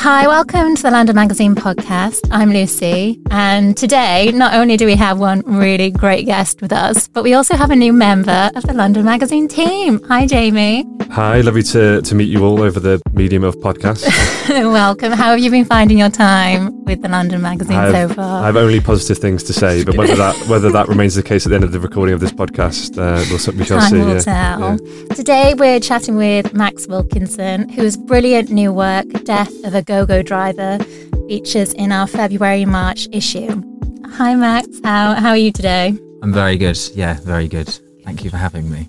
Hi, welcome to the London Magazine podcast. I'm Lucy, and today not only do we have one really great guest with us, but we also have a new member of the London Magazine team. Hi, Jamie. Hi, lovely to, to meet you all over the medium of podcast. welcome. How have you been finding your time with the London Magazine I've, so far? I have only positive things to say, but whether that whether that remains the case at the end of the recording of this podcast, uh, we'll, we shall Time see. will yeah. tell. Yeah. Today we're chatting with Max Wilkinson, whose brilliant new work, Death of a Go-Go Driver, features in our February-March issue. Hi, Max. How how are you today? I'm very good. Yeah, very good. Thank you for having me.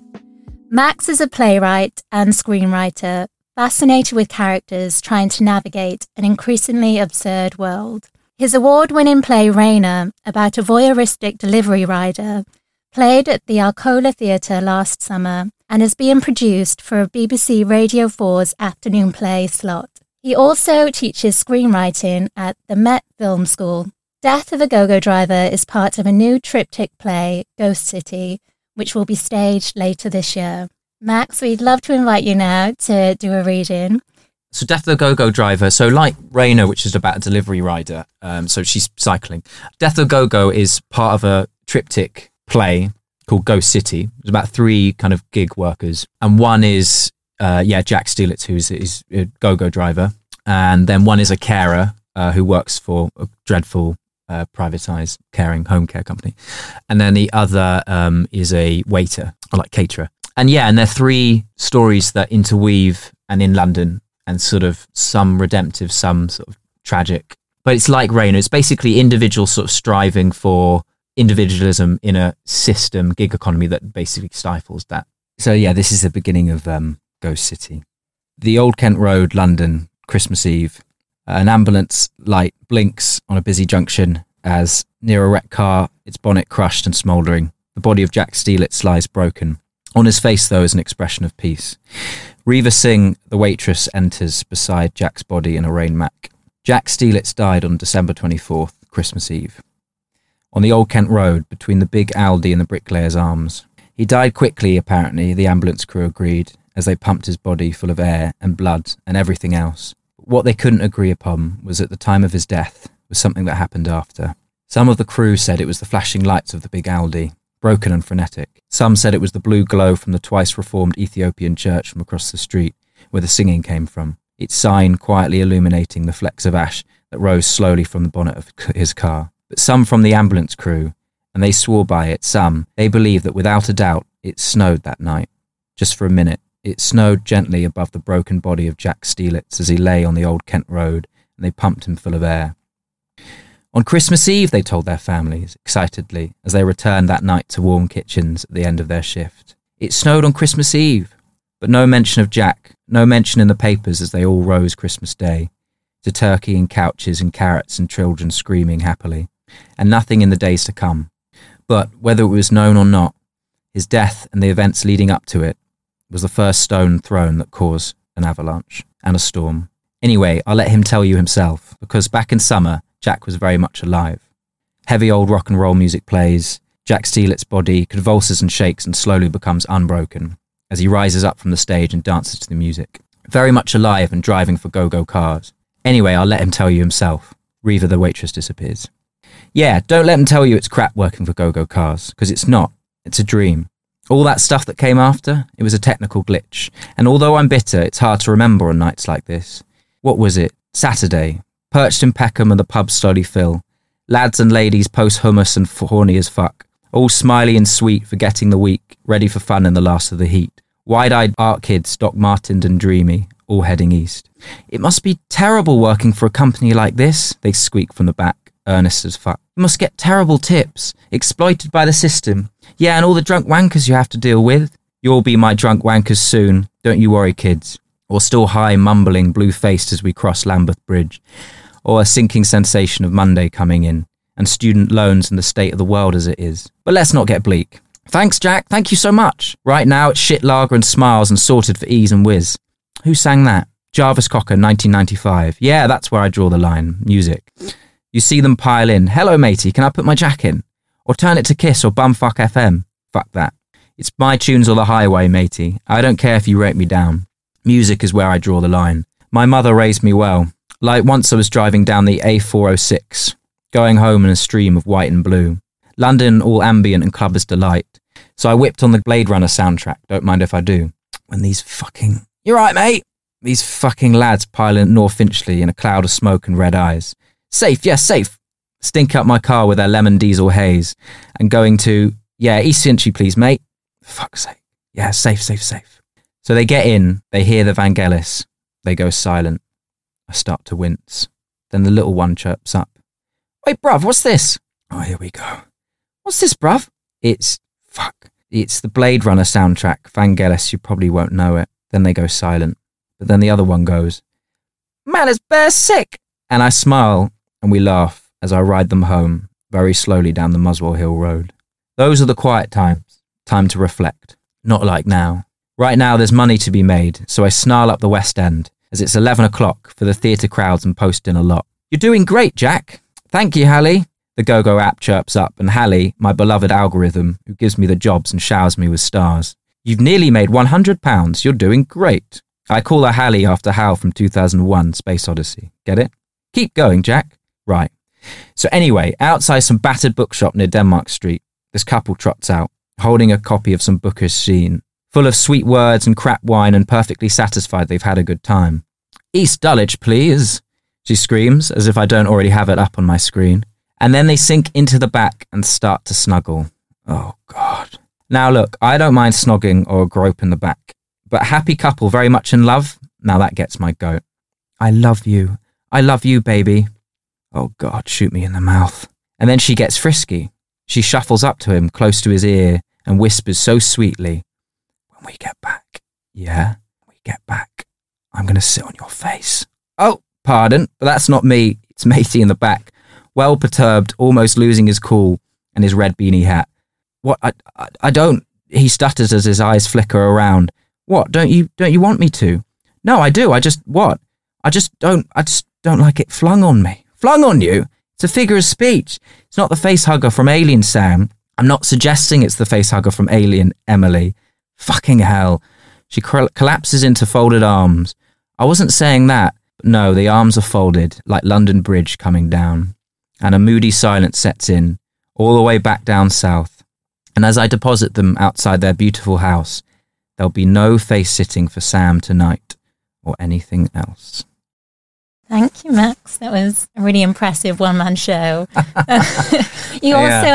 Max is a playwright and screenwriter, fascinated with characters trying to navigate an increasingly absurd world. His award winning play Rainer, about a voyeuristic delivery rider, played at the Arcola Theatre last summer and is being produced for a BBC Radio 4's afternoon play slot. He also teaches screenwriting at the Met Film School. Death of a Go-Go Driver is part of a new triptych play, Ghost City, which will be staged later this year. Max, we'd love to invite you now to do a reading. So, Death of the Go-Go Driver. So, like Rainer, which is about a delivery rider. Um, so she's cycling. Death of the Go-Go is part of a triptych play called Ghost City. It's about three kind of gig workers, and one is uh, yeah Jack Steelitz, who's is a go-go driver, and then one is a carer uh, who works for a dreadful uh, privatized caring home care company, and then the other um, is a waiter or like caterer. And yeah, and they're three stories that interweave and in London and sort of some redemptive, some sort of tragic. But it's like Rainer. It's basically individuals sort of striving for individualism in a system gig economy that basically stifles that. So yeah, this is the beginning of um, Ghost City. The Old Kent Road, London, Christmas Eve. An ambulance light blinks on a busy junction as near a wrecked car, its bonnet crushed and smouldering. The body of Jack Steelitz lies broken. On his face, though, is an expression of peace. Reva Singh, the waitress, enters beside Jack's body in a rain mac. Jack Steelitz died on December 24th, Christmas Eve, on the Old Kent Road between the big Aldi and the Bricklayer's Arms. He died quickly, apparently, the ambulance crew agreed, as they pumped his body full of air and blood and everything else. What they couldn't agree upon was at the time of his death was something that happened after. Some of the crew said it was the flashing lights of the big Aldi, broken and frenetic. Some said it was the blue glow from the twice reformed Ethiopian church from across the street, where the singing came from, its sign quietly illuminating the flecks of ash that rose slowly from the bonnet of his car. But some from the ambulance crew, and they swore by it, some, they believed that without a doubt it snowed that night. Just for a minute, it snowed gently above the broken body of Jack Steelitz as he lay on the old Kent road, and they pumped him full of air. On Christmas Eve, they told their families, excitedly, as they returned that night to warm kitchens at the end of their shift. It snowed on Christmas Eve, but no mention of Jack, no mention in the papers as they all rose Christmas Day, to turkey and couches and carrots and children screaming happily, and nothing in the days to come. But whether it was known or not, his death and the events leading up to it was the first stone thrown that caused an avalanche and a storm. Anyway, I'll let him tell you himself, because back in summer, Jack was very much alive. Heavy old rock and roll music plays. Jack Steelitz's body convulses and shakes and slowly becomes unbroken as he rises up from the stage and dances to the music. Very much alive and driving for go go cars. Anyway, I'll let him tell you himself. Reva, the waitress, disappears. Yeah, don't let him tell you it's crap working for go go cars, because it's not. It's a dream. All that stuff that came after, it was a technical glitch. And although I'm bitter, it's hard to remember on nights like this. What was it? Saturday. Perched in Peckham and the pub slowly fill. Lads and ladies post hummus and horny as fuck. All smiley and sweet, forgetting the week, ready for fun in the last of the heat. Wide eyed art kids, Doc Martined and dreamy, all heading east. It must be terrible working for a company like this, they squeak from the back, earnest as fuck. You must get terrible tips, exploited by the system. Yeah, and all the drunk wankers you have to deal with. You'll be my drunk wankers soon, don't you worry, kids. Or still high, mumbling, blue faced as we cross Lambeth Bridge. Or a sinking sensation of Monday coming in, and student loans and the state of the world as it is. But let's not get bleak. Thanks, Jack. Thank you so much. Right now, it's shit lager and smiles and sorted for ease and whiz. Who sang that? Jarvis Cocker, 1995. Yeah, that's where I draw the line. Music. You see them pile in. Hello, matey, can I put my jack in? Or turn it to Kiss or Bumfuck FM. Fuck that. It's my tunes or the highway, matey. I don't care if you rate me down. Music is where I draw the line. My mother raised me well. Like once I was driving down the A406, going home in a stream of white and blue. London all ambient and clubbers delight. So I whipped on the Blade Runner soundtrack, don't mind if I do. When these fucking. You're right, mate! These fucking lads pile in North Finchley in a cloud of smoke and red eyes. Safe, yes, safe. Stink up my car with their lemon diesel haze and going to, yeah, East Finchley, please, mate. Fuck's sake. Yeah, safe, safe, safe. So they get in, they hear the Vangelis, they go silent. I start to wince. Then the little one chirps up. Wait, bruv, what's this? Oh, here we go. What's this, bruv? It's, fuck, it's the Blade Runner soundtrack. Vangelis, you probably won't know it. Then they go silent. But then the other one goes, Man, it's bare sick. And I smile and we laugh as I ride them home very slowly down the Muswell Hill Road. Those are the quiet times, time to reflect. Not like now. Right now, there's money to be made, so I snarl up the West End as it's 11 o'clock for the theatre crowds and post a lot. You're doing great, Jack. Thank you, Hallie. The GoGo app chirps up, and Hallie, my beloved algorithm, who gives me the jobs and showers me with stars. You've nearly made £100. You're doing great. I call her Hallie after Hal from 2001 Space Odyssey. Get it? Keep going, Jack. Right. So, anyway, outside some battered bookshop near Denmark Street, this couple trots out, holding a copy of some bookish scene, full of sweet words and crap wine and perfectly satisfied they've had a good time. East Dulwich, please, she screams, as if I don't already have it up on my screen. And then they sink into the back and start to snuggle. Oh, God. Now, look, I don't mind snogging or a grope in the back, but happy couple very much in love, now that gets my goat. I love you. I love you, baby. Oh, God, shoot me in the mouth. And then she gets frisky. She shuffles up to him, close to his ear, and whispers so sweetly, When we get back, yeah, when we get back, I'm going to sit on your face. Oh, pardon, but that's not me. It's Matey in the back, well perturbed, almost losing his cool and his red beanie hat. What? I, I, I don't. He stutters as his eyes flicker around. What? Don't you? Don't you want me to? No, I do. I just what? I just don't. I just don't like it flung on me. Flung on you? It's a figure of speech. It's not the face hugger from Alien Sam. I'm not suggesting it's the face hugger from Alien Emily. Fucking hell. She collapses into folded arms. I wasn't saying that. No, the arms are folded, like London Bridge coming down. And a moody silence sets in, all the way back down south. And as I deposit them outside their beautiful house, there'll be no face sitting for Sam tonight or anything else. Thank you, Max. That was a really impressive one man show. you yeah, also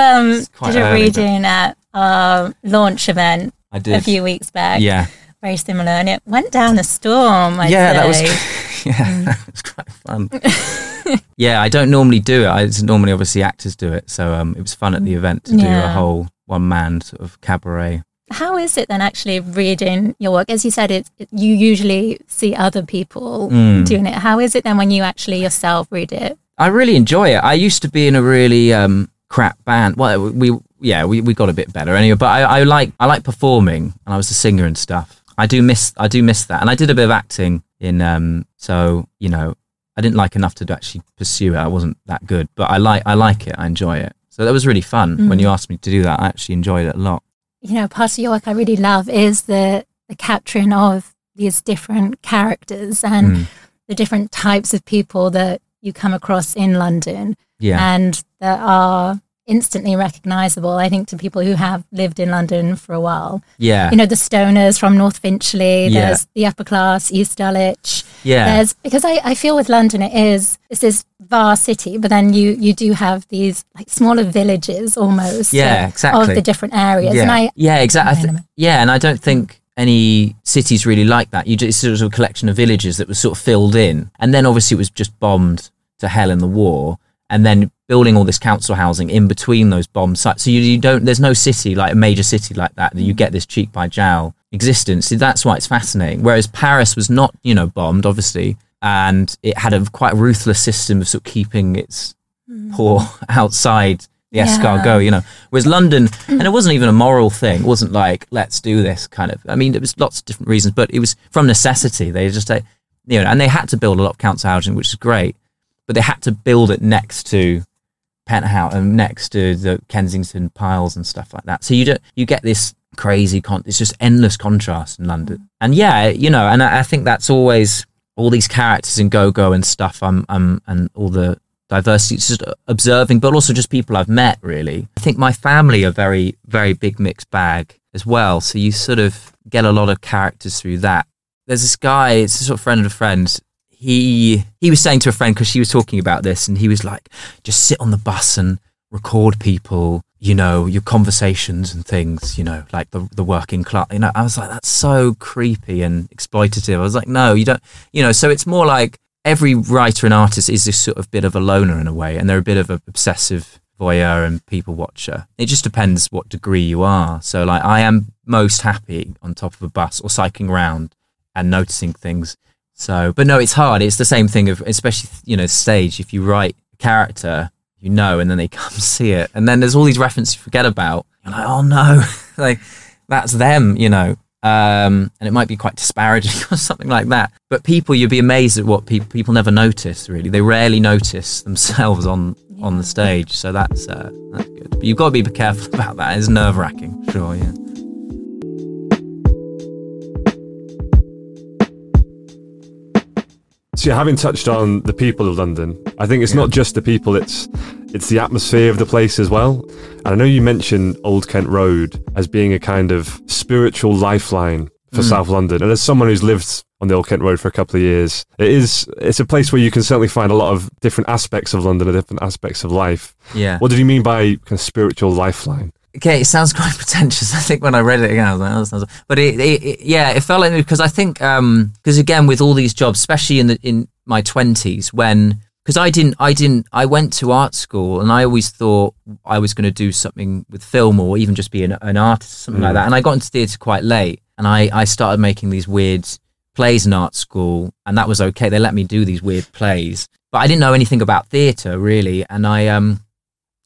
um, did a reading at our launch event I did. a few weeks back. Yeah. Very similar. And it went down a storm. I'd yeah, say. that was yeah, mm. that was quite fun. yeah, I don't normally do it. I normally obviously actors do it. So um, it was fun at the event to yeah. do a whole one man sort of cabaret. How is it then actually reading your work? As you said, it, you usually see other people mm. doing it. How is it then when you actually yourself read it? I really enjoy it. I used to be in a really um, crap band. Well, we yeah we, we got a bit better anyway. But I, I like I like performing, and I was a singer and stuff. I do miss I do miss that, and I did a bit of acting in. Um, so you know, I didn't like enough to actually pursue it. I wasn't that good, but I like I like it. I enjoy it. So that was really fun mm. when you asked me to do that. I actually enjoyed it a lot you know, part of your work I really love is the the capturing of these different characters and mm. the different types of people that you come across in London. Yeah. And that are instantly recognizable, I think, to people who have lived in London for a while. Yeah. You know, the stoners from North Finchley, yeah. there's the upper class, East Dulwich. Yeah. There's because I, I feel with London it is it's this vast city, but then you you do have these like smaller villages almost. Yeah, exactly. Of the different areas. Yeah. And I Yeah, exactly. Th- yeah, and I don't think any cities really like that. You just sort of a collection of villages that was sort of filled in. And then obviously it was just bombed to hell in the war and then building all this council housing in between those bomb sites. So you, you don't, there's no city like a major city like that that you mm. get this cheek by jowl existence. That's why it's fascinating. Whereas Paris was not, you know, bombed, obviously, and it had a quite ruthless system of sort of keeping its mm. poor outside the yeah. escargot, you know. Whereas London, and it wasn't even a moral thing. It wasn't like let's do this kind of. I mean, there was lots of different reasons, but it was from necessity. They just, you know, and they had to build a lot of council housing, which is great but they had to build it next to penthouse and next to the Kensington piles and stuff like that. So you don't you get this crazy con. It's just endless contrast in London. And yeah, you know, and I, I think that's always all these characters in Go Go and stuff. I'm, I'm, and all the diversity, just observing, but also just people I've met. Really, I think my family are very, very big mixed bag as well. So you sort of get a lot of characters through that. There's this guy, it's a sort of friend of a friend. He he was saying to a friend because she was talking about this, and he was like, just sit on the bus and record people, you know, your conversations and things, you know, like the the working class. You know, I was like, that's so creepy and exploitative. I was like, no, you don't. You know, so it's more like every writer and artist is this sort of bit of a loner in a way, and they're a bit of an obsessive voyeur and people watcher. It just depends what degree you are. So, like, I am most happy on top of a bus or cycling around and noticing things. So, but no, it's hard. It's the same thing of, especially you know, stage. If you write character, you know, and then they come see it, and then there's all these references you forget about. You're like, oh no, like that's them, you know. Um, and it might be quite disparaging or something like that. But people, you'd be amazed at what people people never notice. Really, they rarely notice themselves on on the stage. So that's uh, that's good. But you've got to be careful about that. It's nerve wracking, sure, yeah. So having touched on the people of London, I think it's Yeah. not just the people; it's it's the atmosphere of the place as well. And I know you mentioned Old Kent Road as being a kind of spiritual lifeline for Mm. South London. And as someone who's lived on the Old Kent Road for a couple of years, it is it's a place where you can certainly find a lot of different aspects of London and different aspects of life. Yeah. What did you mean by kind of spiritual lifeline? Okay, it sounds quite pretentious. I think when I read it again, I was like, oh, that sounds. But it, it, it yeah, it felt like because I think because again with all these jobs, especially in the in my twenties when because I didn't I didn't I went to art school and I always thought I was going to do something with film or even just be an, an artist or something like Mm. that. And I got into theatre quite late, and I I started making these weird plays in art school, and that was okay. They let me do these weird plays, but I didn't know anything about theatre really, and I um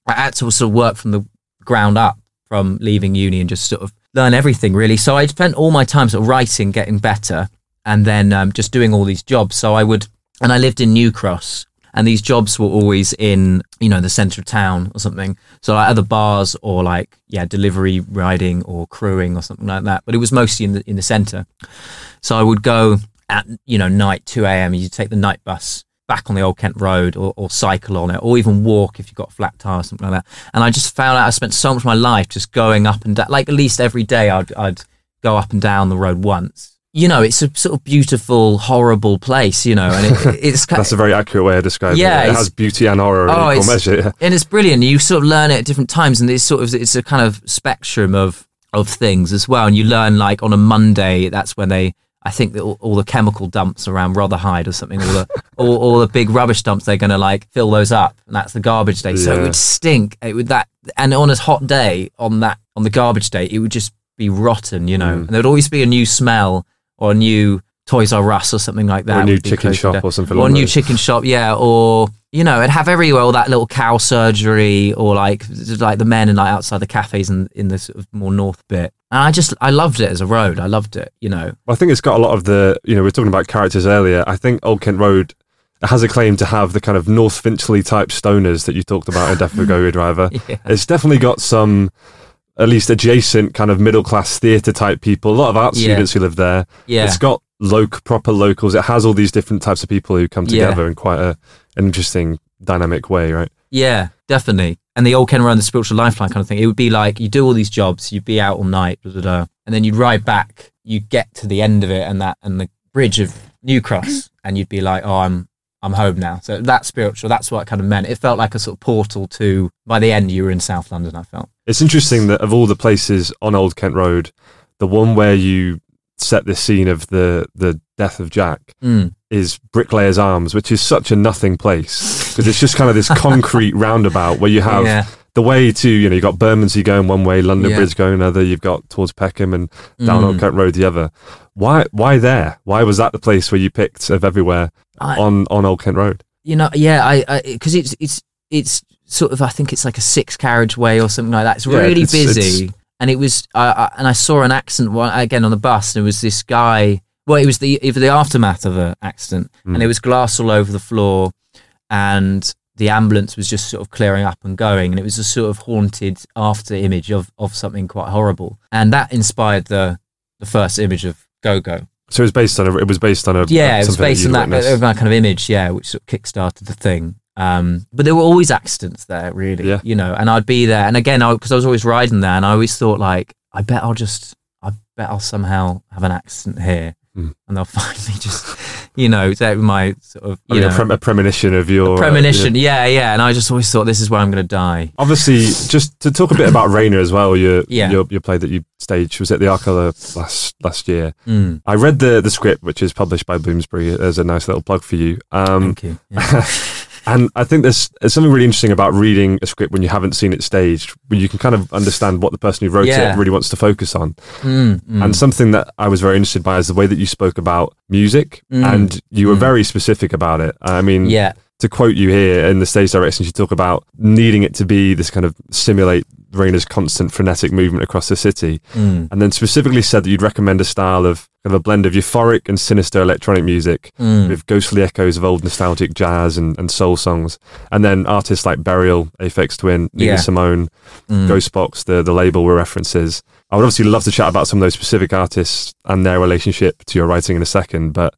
I had to sort of work from the ground up from leaving uni and just sort of learn everything really. So I spent all my time sort of writing, getting better, and then um, just doing all these jobs. So I would, and I lived in New Cross, and these jobs were always in you know the centre of town or something. So like other bars or like yeah delivery riding or crewing or something like that. But it was mostly in the in the centre. So I would go at you know night two a.m. You take the night bus back on the old Kent Road or, or cycle on it or even walk if you've got a flat tire or something like that. And I just found out I spent so much of my life just going up and down, like at least every day I'd, I'd go up and down the road once. You know, it's a sort of beautiful, horrible place, you know, and it, it's kind That's a very accurate way of describing Yeah, it. It has beauty and horror in Oh, equal measure. yeah. and it's brilliant. You sort of learn it at different times, and it's sort of it's a kind of spectrum of of things as well. And you learn like on a Monday, that's when they. I think that all, all the chemical dumps around Rotherhithe or something, all the all, all the big rubbish dumps, they're going to like fill those up, and that's the garbage day. So it would stink. It would that, and on a hot day, on that on the garbage day, it would just be rotten, you know. Mm. And there would always be a new smell or a new Toys R Us or something like that. Or a new chicken shop down. or something like that. Or a new chicken shop, yeah. Or you know, it'd have everywhere all that little cow surgery, or like like the men and like outside the cafes in in the sort of more north bit. And I just I loved it as a road. I loved it. You know, I think it's got a lot of the, you know, we are talking about characters earlier. I think Old Kent Road has a claim to have the kind of North Finchley type stoners that you talked about in Death of a Go-Go Driver. yeah, It's definitely got some, at least adjacent kind of middle class theatre type people, a lot of art Yeah. students who live there. yeah, It's got loc proper locals. It has all these different types of people who come Yeah. together in quite a, an interesting dynamic way, right? yeah, definitely. And the old Ken around the spiritual lifeline kind of thing. It would be like you do all these jobs, you'd be out all night, blah, blah, blah, and then you'd ride back. You get to the end of it, and that and the bridge of New Cross, and you'd be like, "Oh, I'm I'm home now." So that's spiritual. That's what it kind of meant. It felt like a sort of portal to. By the end, you were in South London. I felt. It's interesting that of all the places on Old Kent Road, the one where you set this scene of the, the death of Jack Mm. is Bricklayer's Arms, which is such a nothing place because it's just kind of this concrete roundabout where you have yeah. the way to, you know, you've got Bermondsey going one way, London Yeah. Bridge going another, you've got towards Peckham and down Mm. Old Kent Road the other. Why why there? Why was that the place where you picked of everywhere I- on, on Old Kent Road? you know, yeah, I because it's it's it's sort of I think it's like a six carriage way or something like that. It's Yeah, really it's- busy, and it was I, I, and I saw an accident one again on the bus, and it was this guy. Well, it was the it was the aftermath of an accident, Mm. and there was glass all over the floor, and the ambulance was just sort of clearing up and going, and it was a sort of haunted after image of of something quite horrible, and that inspired the the first image of Go Go. So it was based on a. It was based on a. yeah, it was based on that, that kind of image, yeah, which sort of kickstarted the thing. Um, but there were always accidents there, really, Yeah. you know. And I'd be there, and again, because I, was always riding there, and I always thought like, I bet I'll just, I bet I'll somehow have an accident here, Hmm. and they'll find me just, you know, that my sort of, I you mean, know, a, prem- a premonition of your uh, premonition, your- yeah, yeah. And I just always thought this is where I'm going to die. Obviously, just to talk a bit about Rainer as well. Your Yeah. your your play that you staged was at the Arcola last last year. Mm, I read the the script, which is published by Bloomsbury. As a nice little plug for you. Um, thank you. Yeah. And I think there's, there's something really interesting about reading a script when you haven't seen it staged, where you can kind of understand what the person who wrote Yeah. it really wants to focus on. Mm, mm. And something that I was very interested by is the way that you spoke about music, Mm. and you were Mm. very specific about it. I mean, yeah, to quote you here in the stage directions, you talk about needing it to be this kind of simulate Rainer's constant frenetic movement across the city, mm, and then specifically said that you'd recommend a style of kind of a blend of euphoric and sinister electronic music mm. with ghostly echoes of old nostalgic jazz and, and soul songs. And then artists like Burial, Aphex Twin, Nina Yeah. Simone, mm. Ghostbox, the, the label were references. I would obviously love to chat about some of those specific artists and their relationship to your writing in a second. But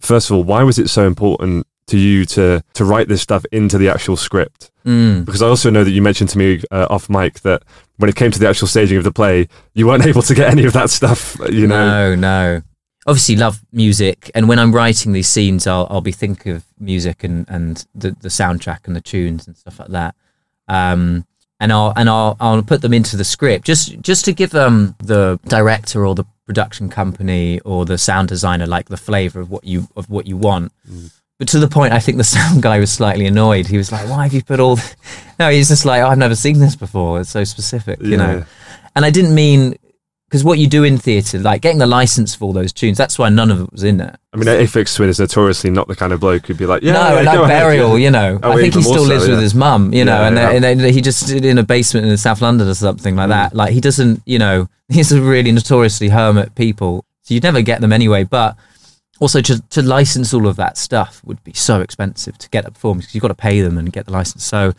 first of all, why was it so important to you to, to write this stuff into the actual script? Mm. Because I also know that you mentioned to me uh, off mic that when it came to the actual staging of the play, you weren't able to get any of that stuff, you know? No, no. Obviously, love music, and when I'm writing these scenes, I'll I'll be thinking of music and and the the soundtrack and the tunes and stuff like that. Um, and I'll and I'll I'll put them into the script just just to give them the director or the production company or the sound designer like the flavor of what you of what you want. But to the point, I think the sound guy was slightly annoyed. He was like, "Why have you put all?" th-" No, he's just like, oh, "I've never seen this before. It's so specific, you know." And I didn't mean because what you do in theatre, like getting the license for all those tunes, that's why none of it was in there. I mean, Aphex Twin is notoriously not the kind of bloke who'd be like, yeah, no, yeah, like ahead, burial, yeah. you know. Oh, I think he still so, lives with yeah. his mum, you know, Yeah, and, yeah. and then he just did in a basement in South London or something like Mm. that. Like he doesn't, you know, he's a really notoriously hermit people, so you'd never get them anyway. But also to to license all of that stuff would be so expensive to get the performance because you've got to pay them and get the license. So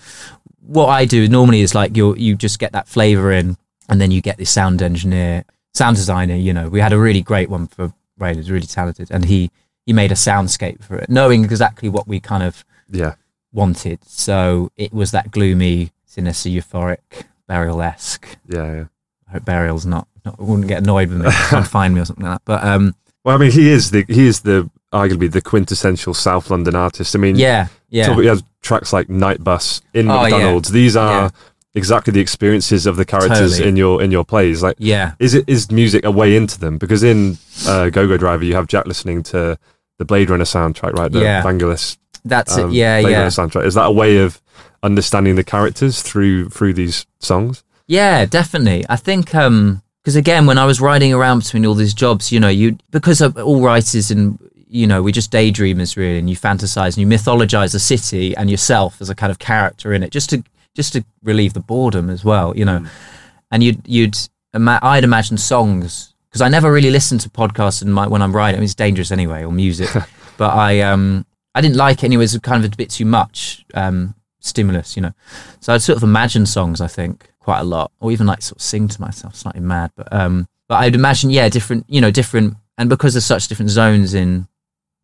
what I do normally is like you you just get that flavor in, and then you get this sound engineer, sound designer. You know, we had a really great one for Ray. He's really talented, and he he made a soundscape for it, knowing exactly what we kind of Yeah. wanted. So it was that gloomy, sinister, euphoric, burial esque. Yeah, yeah. I hope burial's not, not wouldn't get annoyed with me, can't find me or something like that. But um, Well, I mean, he is the he is the arguably the quintessential South London artist. I mean, yeah, yeah, talk- you have tracks like Night Bus in Oh, yeah. McDonald's. These are Yeah. exactly the experiences of the characters Totally. in your in your plays. Like, yeah, is it is music a way into them? Because in uh, Go Go Driver, you have Jack listening to the Blade Runner soundtrack, right? The Yeah. Vangelis that's um, it. Yeah, Blade yeah, Runner soundtrack. Is that a way of understanding the characters through through these songs? yeah, definitely. I think um, because again, when I was riding around between all these jobs, you know, you because of all writers and you know, we're just daydreamers really, and you fantasize and you mythologize a city and yourself as a kind of character in it, just to just to relieve the boredom as well, you know. And you'd you'd I'd imagine songs because I never really listened to podcasts in my, when I'm riding. I mean, it's dangerous anyway, or music. but I um I didn't like it anyway. It was kind of a bit too much um stimulus, you know. So I'd sort of imagine songs. I think quite a lot, or even like sort of sing to myself, slightly mad. But um, but I'd imagine yeah, different, you know, different. And because there's such different zones in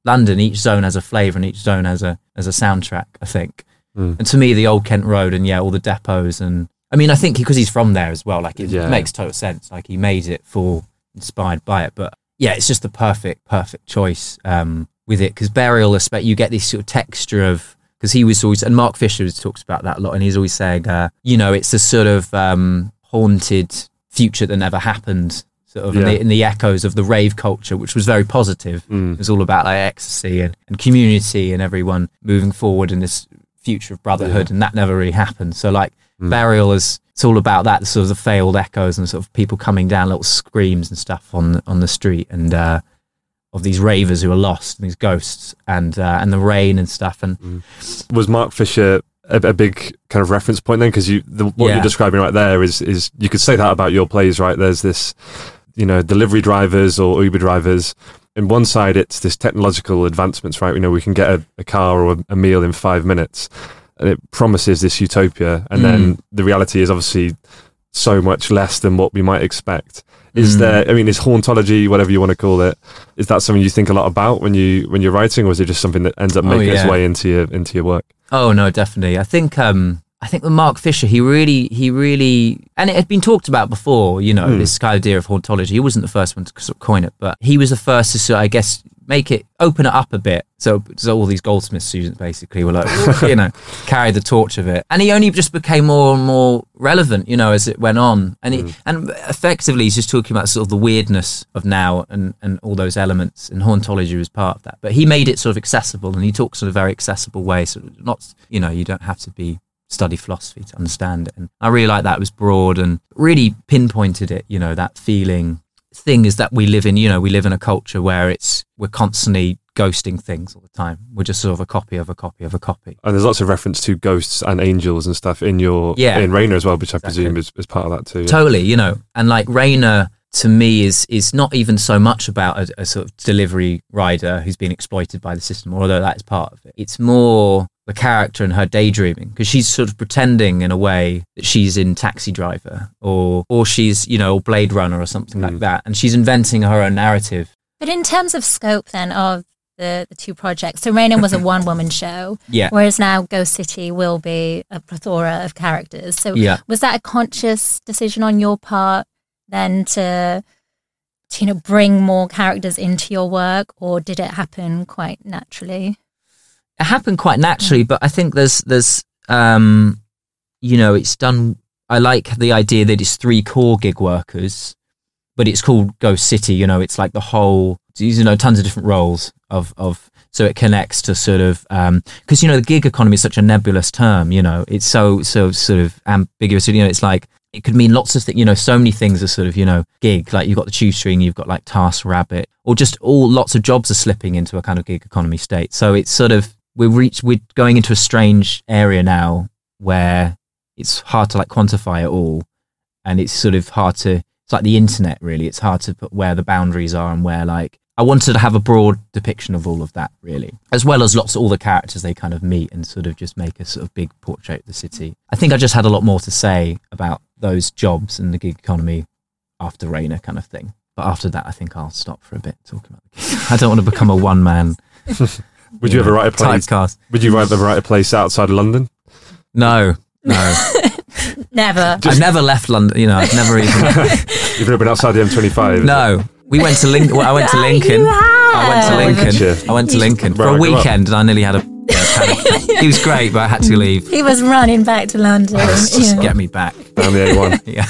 London, each zone has a flavour and each zone has a as a soundtrack. I think. Mm. And to me, the old Kent Road and yeah, all the depots and I mean, I think because he's from there as well, like it Yeah. makes total sense. Like he made it for inspired by it, but yeah, it's just the perfect, perfect choice um, with it because burial, you get this sort of texture of because he was always and Mark Fisher talks about that a lot, and he's always saying, uh, you know, it's a sort of um, haunted future that never happened. Sort of in, the, in the echoes of the rave culture, which was very positive. Mm. It was all about like ecstasy and, and community and everyone moving forward in this future of brotherhood, and that never really happened. So like Mm. burial is it's all about that sort of the failed echoes and sort of people coming down, little screams and stuff on the, on the street, and uh, of these ravers who are lost, and these ghosts, and uh, and the rain and stuff, and was Mark Fisher a, a big kind of reference point then? Because you, the, what Yeah. you're describing right there is is you could say that about your plays, right? There's this, you know, delivery drivers or Uber drivers. In one side, it's this technological advancements, right? You know, we can get a, a car or a, a meal in five minutes, and it promises this utopia. And then Mm. the reality is obviously so much less than what we might expect. Is Mm. there? I mean, is hauntology, whatever you want to call it, is that something you think a lot about when you when you're writing, or is it just something that ends up Oh, making its way into your into your work? Oh no, definitely. I think um I think with Mark Fisher, he really he really and it had been talked about before, you know, Hmm. this idea of hauntology. He wasn't the first one to sort of coin it, but he was the first to sort of, I guess make it open it up a bit. So, so all these goldsmith students basically were like, you know, carry the torch of it. And he only just became more and more relevant, you know, as it went on. And he, and effectively he's just talking about sort of the weirdness of now and, and all those elements and hauntology was part of that. But he made it sort of accessible and he talks in a very accessible way. So not, you know, you don't have to be study philosophy to understand it. And I really like that. It was broad and really pinpointed it, you know, that feeling thing is that we live in, you know, we live in a culture where it's, we're constantly ghosting things all the time. We're just sort of a copy of a copy of a copy. And there's lots of reference to ghosts and angels and stuff in your Yeah. in Rainer as well, which I presume is, is part of that too. yeah. Totally, you know, and like Rainer to me is is not even so much about a, a sort of delivery rider who's been exploited by the system, although that is part of it. It's more the character and her daydreaming because she's sort of pretending in a way that she's in Taxi Driver or or she's you know Blade Runner or something like Mm. that, and she's inventing her own narrative. But in terms of scope, then of the, the two projects, so Rainer was a one woman show, Yeah, whereas now Ghost City will be a plethora of characters. So yeah. was that a conscious decision on your part then to, to you know bring more characters into your work, or did it happen quite naturally? It happened quite naturally, but I think there's there's um you know it's done. I like the idea that it's three core gig workers, but it's called Ghost City. You know, it's like the whole you know tons of different roles of of so it connects to sort of because you know the gig economy is such a nebulous term. You know, it's so so sort of ambiguous. You know, it's like it could mean lots of things. You know, so many things are sort of you know gig. Like you've got the tube string, you've got like Task Rabbit, or just all lots of jobs are slipping into a kind of gig economy state. So it's sort of we're reach we're going into a strange area now where it's hard to like quantify it all, and it's sort of hard to. It's like the internet, really. It's hard to put where the boundaries are and where like I wanted to have a broad depiction of all of that, really, as well as lots of all the characters they kind of meet and sort of just make a sort of big portrait of the city. I think I just had a lot more to say about those jobs and the gig economy after Rainer kind of thing. But after that, I think I'll stop for a bit talking about the gig. I don't want to become a one man. Would you ever write a play? typecast? Would you ever write a place outside of London? No, no. Never. I've never left London. You know, I've never even. You've never been outside the M25? no, we went to Lincoln. Well, I went to Lincoln. Oh you I went to. Lincoln. Gotcha. I went to Lincoln for a weekend, and I nearly had a. Yeah, panic. he was great, but I had to leave. He was running back to London. Just yeah. get me back. Down the A1. Yeah.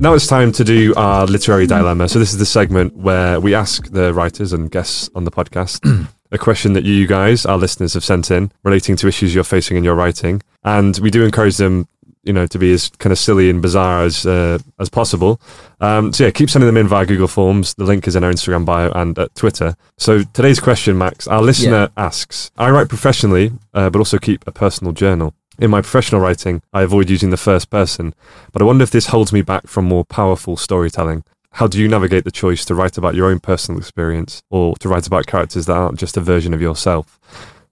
Now it's time to do our literary dilemma. So this is the segment where we ask the writers and guests on the podcast a question that you guys, our listeners, have sent in relating to issues you're facing in your writing, and we do encourage them, you know, to be as kind of silly and bizarre as uh, as possible. Um, so yeah, keep sending them in via Google Forms. The link is in our Instagram bio and at Twitter. So today's question, Max, our listener asks: I write professionally, uh, but also keep a personal journal. In my professional writing, I avoid using the first person, but I wonder if this holds me back from more powerful storytelling. How do you navigate the choice to write about your own personal experience or to write about characters that aren't just a version of yourself?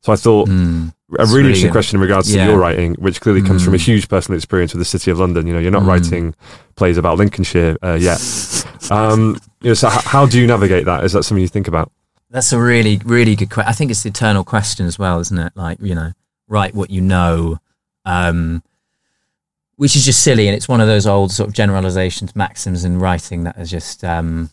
So I thought Mm. a really really interesting good. question in regards Yeah. to your writing, which clearly comes from a Mm. huge personal experience with the city of London. You know, you're not Mm. writing plays about Lincolnshire uh, yet. Um, you know, so h- how do you navigate that? Is that something you think about? That's a really, really good question. I think it's the eternal question as well, isn't it? Like, you know, write what you know, um, which is just silly. And it's one of those old sort of generalizations, maxims in writing that are just, um,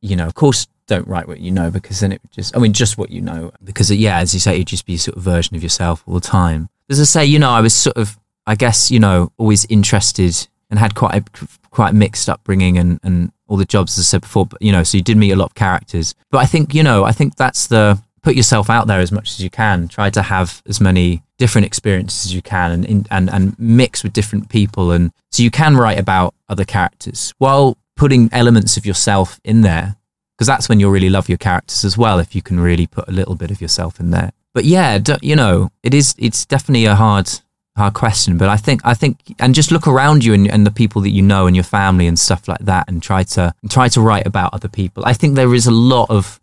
you know, of course, don't write what you know because then it just, I mean, just what you know. Because, yeah, as you say, you'd just be a sort of version of yourself all the time. As I say, you know, I was sort of, I guess, you know, always interested and had quite a quite mixed upbringing and, and all the jobs, as I said before. But, you know, so you did meet a lot of characters. But I think, you know, I think that's the, put yourself out there as much as you can. Try to have as many different experiences as you can and, and, and mix with different people. And so you can write about other characters while putting elements of yourself in there. Because that's when you'll really love your characters as well, if you can really put a little bit of yourself in there. But yeah, you know, it is, it's definitely a hard, hard question. But I think, I think, and just look around you and, and the people that you know and your family and stuff like that and try to, try to write about other people. I think there is a lot of,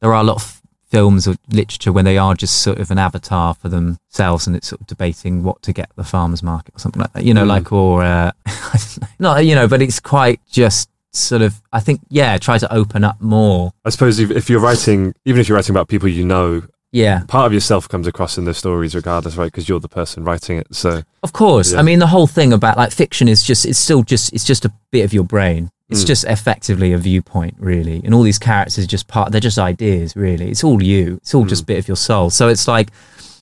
there are a lot of films or literature when they are just sort of an avatar for themselves and it's sort of debating what to get at the farmers market or something like that. You know, Mm. like or uh, not you know, but it's quite just sort of I think yeah, try to open up more. I suppose if, if you're writing, even if you're writing about people you know, Yeah. part of yourself comes across in the stories regardless, right? Because you're the person writing it. So Of course. Yeah. I mean, the whole thing about like fiction is just, it's still just, it's just a bit of your brain. It's Mm. just effectively a viewpoint, really. And all these characters are just part, they're just ideas, really. It's all you. It's all just a bit of your soul. So it's like,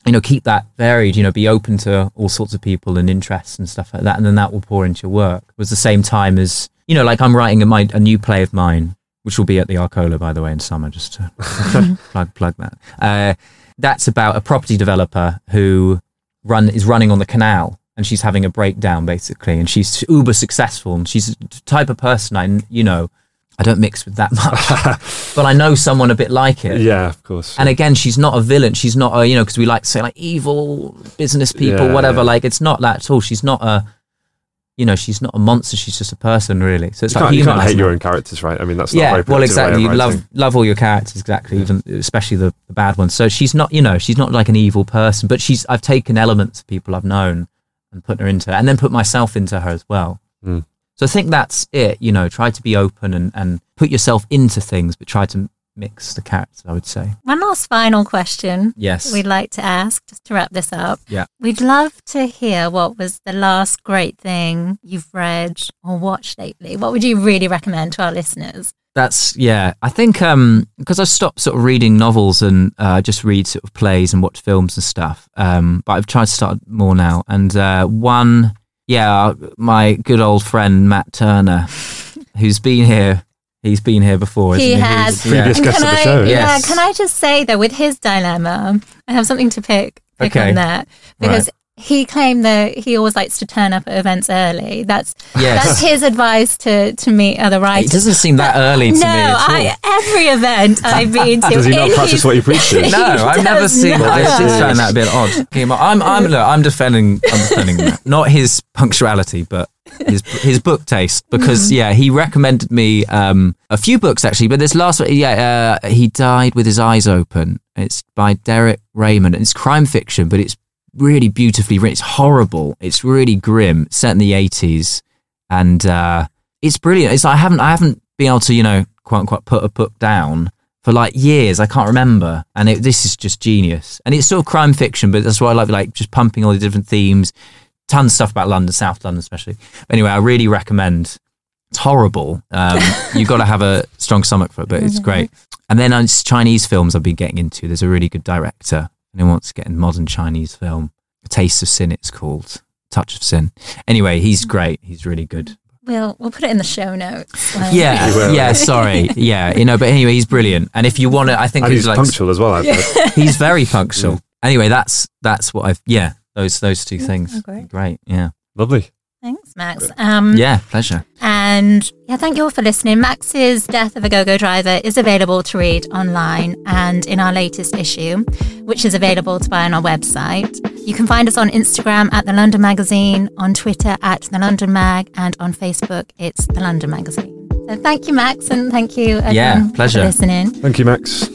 you know, keep that varied, you know, be open to all sorts of people and interests and stuff like that. And then that will pour into your work. It was the same time as, you know, like I'm writing a, my, a new play of mine, which will be at the Arcola, by the way, in summer, just to plug, plug that. Uh, that's about a property developer who run is running on the canal and she's having a breakdown basically and she's uber successful and she's the type of person I you know I don't mix with that much but I know someone a bit like it. Yeah, of course. and again she's not a villain. She's not a you know because we like to say like evil business people Yeah, whatever. yeah. like it's not that at all. She's not a you know she's not a monster. She's just a person really. So it's you like can't, you can't hate your own characters, right? I mean, that's not yeah well exactly. You love love all your characters exactly even especially the, the bad ones. So she's not you know she's not like an evil person but she's i've taken elements of people i've known and put her into and then put myself into her as well Mm. so i think that's it you know try to be open and and put yourself into things but try to mix the characters i would say One last final question yes we'd like to ask, just to wrap this up. Yeah. We'd love to hear what was the last great thing you've read or watched lately. What would you really recommend to our listeners? That's yeah. I think um because I stopped sort of reading novels and uh, just read sort of plays and watch films and stuff. Um, but I've tried to start more now. And uh, one, yeah, my good old friend Matt Turner, who's been here. He's been here before. He has. Yeah. Previous guest can of the I, show, Yeah, yes. can I just say though, with his dilemma, I have something to pick pick Okay. on that because he claimed that he always likes to turn up at events early. That's Yes. that's his advice to to meet other writers. It doesn't seem that early to no, me at all. I, every event I've been to. Does he not in practice his- what he preaches? No, I've never does seen. I not. just found that a bit odd. Okay, but I'm, I'm, look, I'm defending, I'm defending that. not his punctuality, but his his book taste. Because yeah, he recommended me um, a few books actually. But this last one, yeah, uh, he died with his eyes open. It's by Derek Raymond. It's crime fiction, but it's really beautifully written. It's horrible. It's really grim. Set in the eighties, and uh, it's brilliant. It's like I haven't I haven't been able to you know quote unquote put a book down for like years. I can't remember, and it, this is just genius. And it's sort of crime fiction, but that's why I like like just pumping all the different themes. Tons of stuff about London, South London especially. Anyway, I really recommend. It's horrible. Um, you got to have a strong stomach for it, but it's great. And then it's Chinese films I've been getting into. There's a really good director, and he wants to get in modern Chinese film. A Taste of Sin, it's called. Touch of Sin. Anyway, he's great. He's really good. We'll we'll put it in the show notes. Um, Yeah, yeah. Sorry, yeah. You know, but anyway, he's brilliant. And if you want to, I think And he's he's like punctual as well, I've he's very punctual. Anyway, that's that's what I've yeah. Those those two things. oh, great. Great. Yeah. Lovely. Thanks, Max. Um, Yeah. Pleasure. And yeah, thank you all for listening. Max's Death of a Go-Go Driver is available to read online and in our latest issue, which is available to buy on our website. You can find us on Instagram at The London Magazine, on Twitter at The London Mag, and on Facebook, it's The London Magazine. So thank you, Max, and thank you, everyone, Yeah, pleasure. for listening. Thank you, Max.